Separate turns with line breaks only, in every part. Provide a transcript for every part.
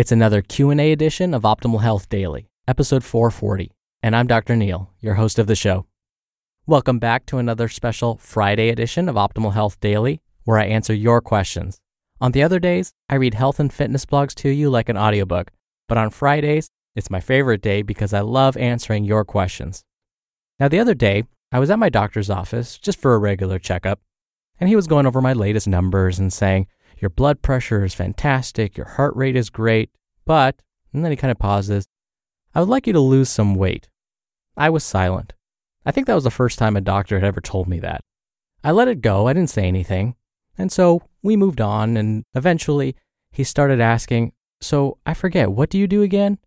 It's another Q&A edition of Optimal Health Daily, episode 440, and I'm Dr. Neil, your host of the show. Welcome back to another special Friday edition of Optimal Health Daily, where I answer your questions. On the other days, I read health and fitness blogs to you like an audiobook, but on Fridays, it's my favorite day because I love answering your questions. Now, the other day, I was at my doctor's office just for a regular checkup, and he was going over my latest numbers and saying, your blood pressure is fantastic, your heart rate is great, but, and then he kind of pauses, I would like you to lose some weight. I was silent. I think that was the first time a doctor had ever told me that. I let it go, I didn't say anything. And so we moved on, and eventually he started asking, So I forget, what do you do again?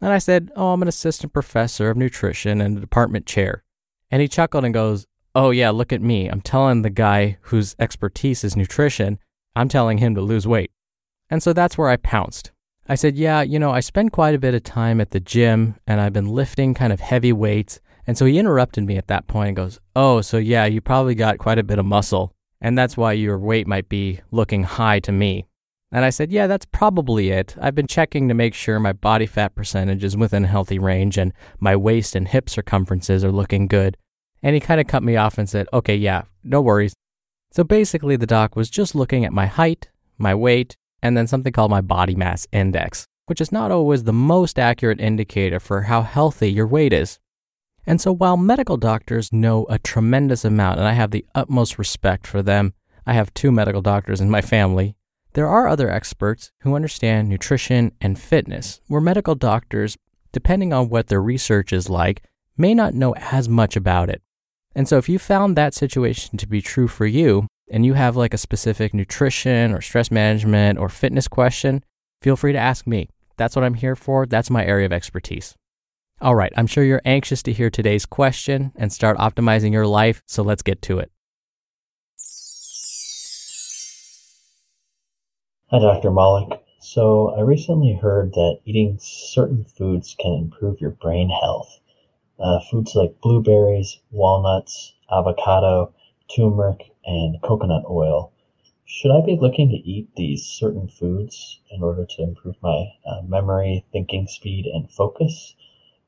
And I said, Oh, I'm an assistant professor of nutrition and a department chair. And he chuckled and goes, Oh, yeah, look at me. I'm telling the guy whose expertise is nutrition I'm telling him to lose weight. And so that's where I pounced. I said, Yeah, you know, I spend quite a bit of time at the gym and I've been lifting kind of heavy weights. And so he interrupted me at that point and goes, Oh, so yeah, you probably got quite a bit of muscle. And that's why your weight might be looking high to me. And I said, Yeah, that's probably it. I've been checking to make sure my body fat percentage is within a healthy range and my waist and hip circumferences are looking good. And he kind of cut me off and said, Okay, yeah, no worries. So basically, the doc was just looking at my height, my weight, and then something called my body mass index, which is not always the most accurate indicator for how healthy your weight is. And so while medical doctors know a tremendous amount, and I have the utmost respect for them, I have two medical doctors in my family, there are other experts who understand nutrition and fitness, where medical doctors, depending on what their research is like, may not know as much about it. And so if you found that situation to be true for you and you have like a specific nutrition or stress management or fitness question, feel free to ask me. That's what I'm here for. That's my area of expertise. All right, I'm sure you're anxious to hear today's question and start optimizing your life, so let's get to it.
Hi, Dr. Malik. So, I recently heard that eating certain foods can improve your brain health. Uh, foods like blueberries, walnuts, avocado, turmeric, and coconut oil. Should I be looking to eat these certain foods in order to improve my uh, memory, thinking speed, and focus?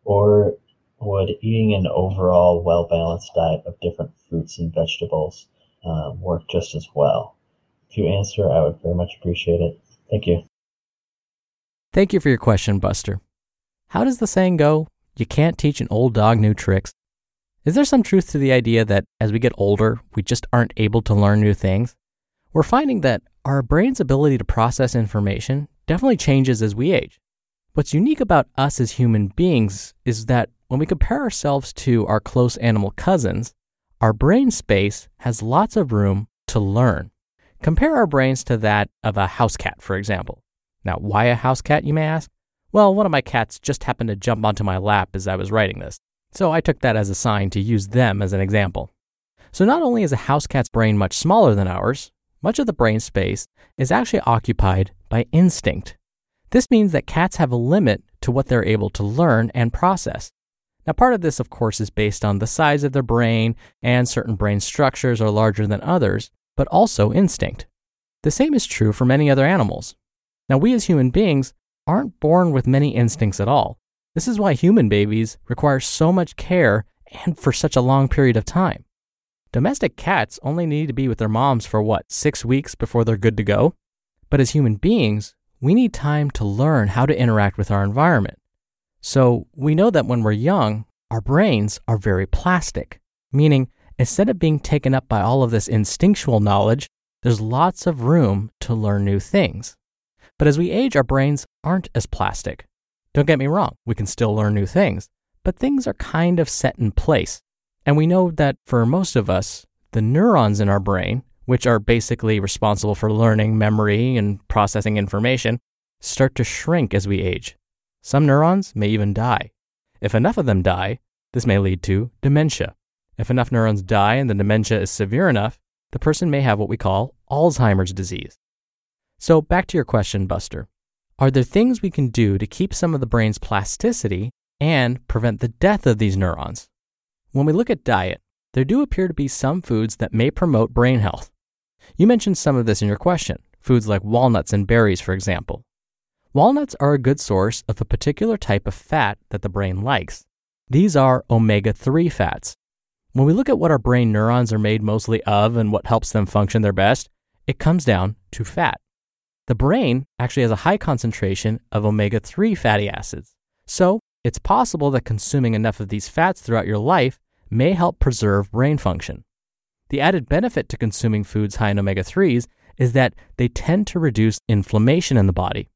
Or would eating an overall well balanced diet of different fruits and vegetables um, work just as well? If you answer, I would very much appreciate it. Thank you.
Thank you for your question, Buster. How does the saying go? You can't teach an old dog new tricks. Is there some truth to the idea that as we get older, we just aren't able to learn new things? We're finding that our brain's ability to process information definitely changes as we age. What's unique about us as human beings is that when we compare ourselves to our close animal cousins, our brain space has lots of room to learn. Compare our brains to that of a house cat, for example. Now, why a house cat, you may ask? Well, one of my cats just happened to jump onto my lap as I was writing this, so I took that as a sign to use them as an example. So not only is a house cat's brain much smaller than ours, much of the brain space is actually occupied by instinct. This means that cats have a limit to what they're able to learn and process. Now, part of this, of course, is based on the size of their brain, and certain brain structures are larger than others, but also instinct. The same is true for many other animals. Now, we as human beings aren't born with many instincts at all. This is why human babies require so much care and for such a long period of time. Domestic cats only need to be with their moms for what, six weeks before they're good to go? But as human beings, we need time to learn how to interact with our environment. So we know that when we're young, our brains are very plastic, meaning instead of being taken up by all of this instinctual knowledge, there's lots of room to learn new things. But as we age, our brains aren't as plastic. Don't get me wrong, we can still learn new things, but things are kind of set in place. And we know that for most of us, the neurons in our brain, which are basically responsible for learning, memory, and processing information, start to shrink as we age. Some neurons may even die. If enough of them die, this may lead to dementia. If enough neurons die and the dementia is severe enough, the person may have what we call Alzheimer's disease. So, back to your question, Buster. Are there things we can do to keep some of the brain's plasticity and prevent the death of these neurons? When we look at diet, there do appear to be some foods that may promote brain health. You mentioned some of this in your question, foods like walnuts and berries, for example. Walnuts are a good source of a particular type of fat that the brain likes. These are omega 3 fats. When we look at what our brain neurons are made mostly of and what helps them function their best, it comes down to fat. The brain actually has a high concentration of omega 3 fatty acids. So, it's possible that consuming enough of these fats throughout your life may help preserve brain function. The added benefit to consuming foods high in omega 3s is that they tend to reduce inflammation in the body.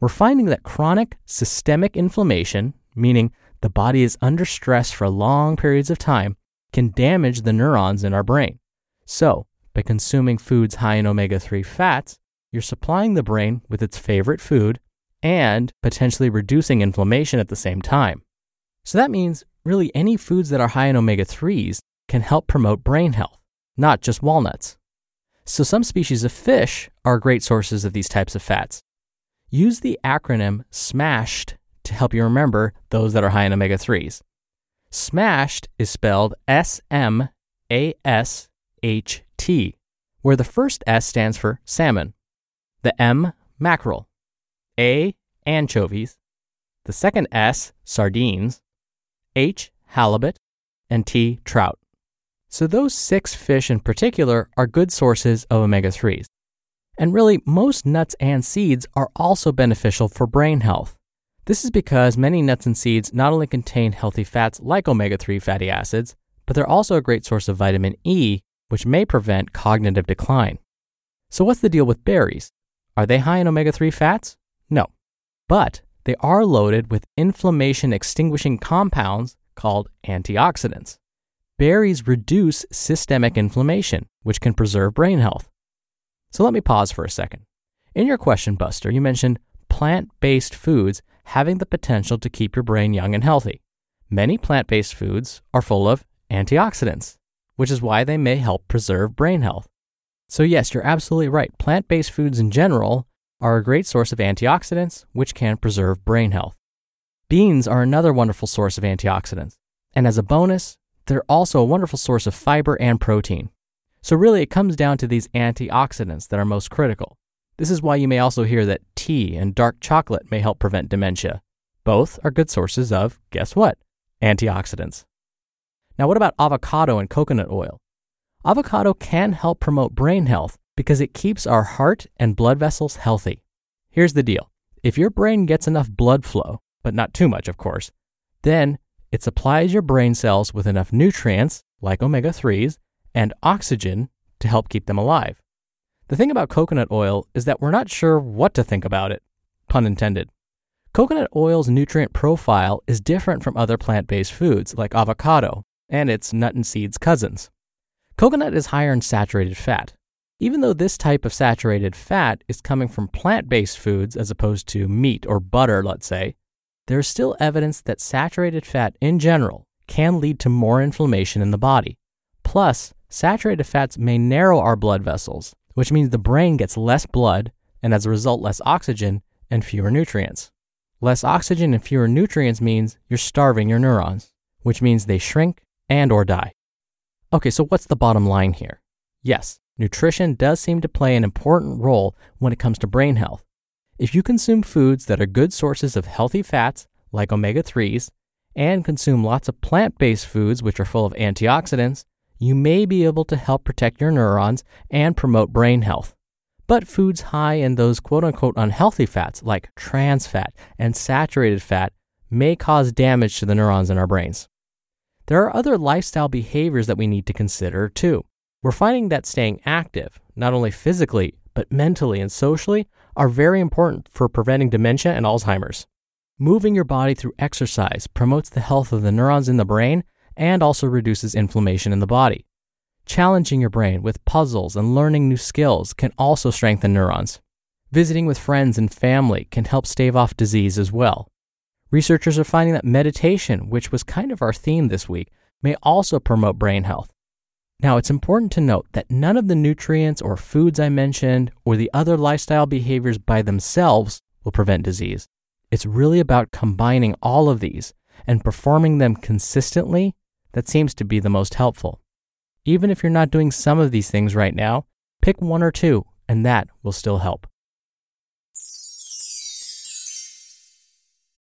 We're finding that chronic systemic inflammation, meaning the body is under stress for long periods of time, can damage the neurons in our brain. So, by consuming foods high in omega 3 fats, you're supplying the brain with its favorite food and potentially reducing inflammation at the same time. So that means really any foods that are high in omega 3s can help promote brain health, not just walnuts. So some species of fish are great sources of these types of fats. Use the acronym SMASHED to help you remember those that are high in omega 3s. Smashed is spelled S M A S H T, where the first S stands for salmon, the M, mackerel, A, anchovies, the second S, sardines, H, halibut, and T, trout. So those six fish in particular are good sources of omega 3s. And really, most nuts and seeds are also beneficial for brain health. This is because many nuts and seeds not only contain healthy fats like omega 3 fatty acids, but they're also a great source of vitamin E, which may prevent cognitive decline. So, what's the deal with berries? Are they high in omega 3 fats? No. But they are loaded with inflammation extinguishing compounds called antioxidants. Berries reduce systemic inflammation, which can preserve brain health. So let me pause for a second. In your question, Buster, you mentioned plant based foods having the potential to keep your brain young and healthy. Many plant based foods are full of antioxidants, which is why they may help preserve brain health. So, yes, you're absolutely right. Plant based foods in general are a great source of antioxidants, which can preserve brain health. Beans are another wonderful source of antioxidants. And as a bonus, they're also a wonderful source of fiber and protein. So, really, it comes down to these antioxidants that are most critical. This is why you may also hear that tea and dark chocolate may help prevent dementia. Both are good sources of, guess what? Antioxidants. Now, what about avocado and coconut oil? Avocado can help promote brain health because it keeps our heart and blood vessels healthy. Here's the deal if your brain gets enough blood flow, but not too much, of course, then it supplies your brain cells with enough nutrients, like omega 3s, and oxygen to help keep them alive. The thing about coconut oil is that we're not sure what to think about it. Pun intended. Coconut oil's nutrient profile is different from other plant based foods like avocado and its nut and seeds cousins. Coconut is higher in saturated fat. Even though this type of saturated fat is coming from plant based foods as opposed to meat or butter, let's say, there is still evidence that saturated fat in general can lead to more inflammation in the body. Plus, saturated fats may narrow our blood vessels, which means the brain gets less blood and as a result less oxygen and fewer nutrients. Less oxygen and fewer nutrients means you're starving your neurons, which means they shrink and or die. Okay, so what's the bottom line here? Yes, nutrition does seem to play an important role when it comes to brain health. If you consume foods that are good sources of healthy fats like omega 3s and consume lots of plant-based foods which are full of antioxidants, you may be able to help protect your neurons and promote brain health. But foods high in those quote unquote unhealthy fats, like trans fat and saturated fat, may cause damage to the neurons in our brains. There are other lifestyle behaviors that we need to consider too. We're finding that staying active, not only physically, but mentally and socially, are very important for preventing dementia and Alzheimer's. Moving your body through exercise promotes the health of the neurons in the brain and also reduces inflammation in the body. Challenging your brain with puzzles and learning new skills can also strengthen neurons. Visiting with friends and family can help stave off disease as well. Researchers are finding that meditation, which was kind of our theme this week, may also promote brain health. Now, it's important to note that none of the nutrients or foods I mentioned or the other lifestyle behaviors by themselves will prevent disease. It's really about combining all of these and performing them consistently that seems to be the most helpful. Even if you're not doing some of these things right now, pick one or two, and that will still help.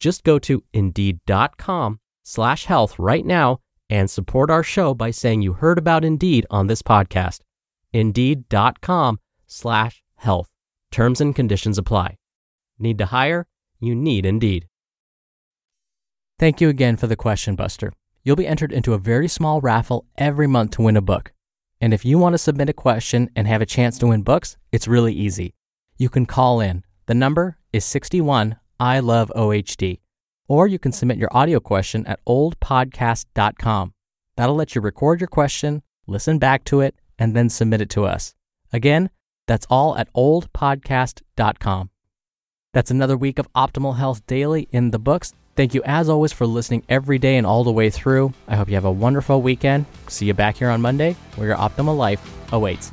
Just go to indeed.com slash health right now and support our show by saying you heard about Indeed on this podcast. Indeed.com slash health. Terms and conditions apply. Need to hire? You need Indeed. Thank you again for the question, Buster. You'll be entered into a very small raffle every month to win a book. And if you want to submit a question and have a chance to win books, it's really easy. You can call in. The number is 61 I love OHD. Or you can submit your audio question at ohdpodcast.com. That'll let you record your question, listen back to it, and then submit it to us. Again, that's all at ohdpodcast.com. That's another week of Optimal Health Daily in the books. Thank you, as always, for listening every day and all the way through. I hope you have a wonderful weekend. See you back here on Monday where your optimal life awaits.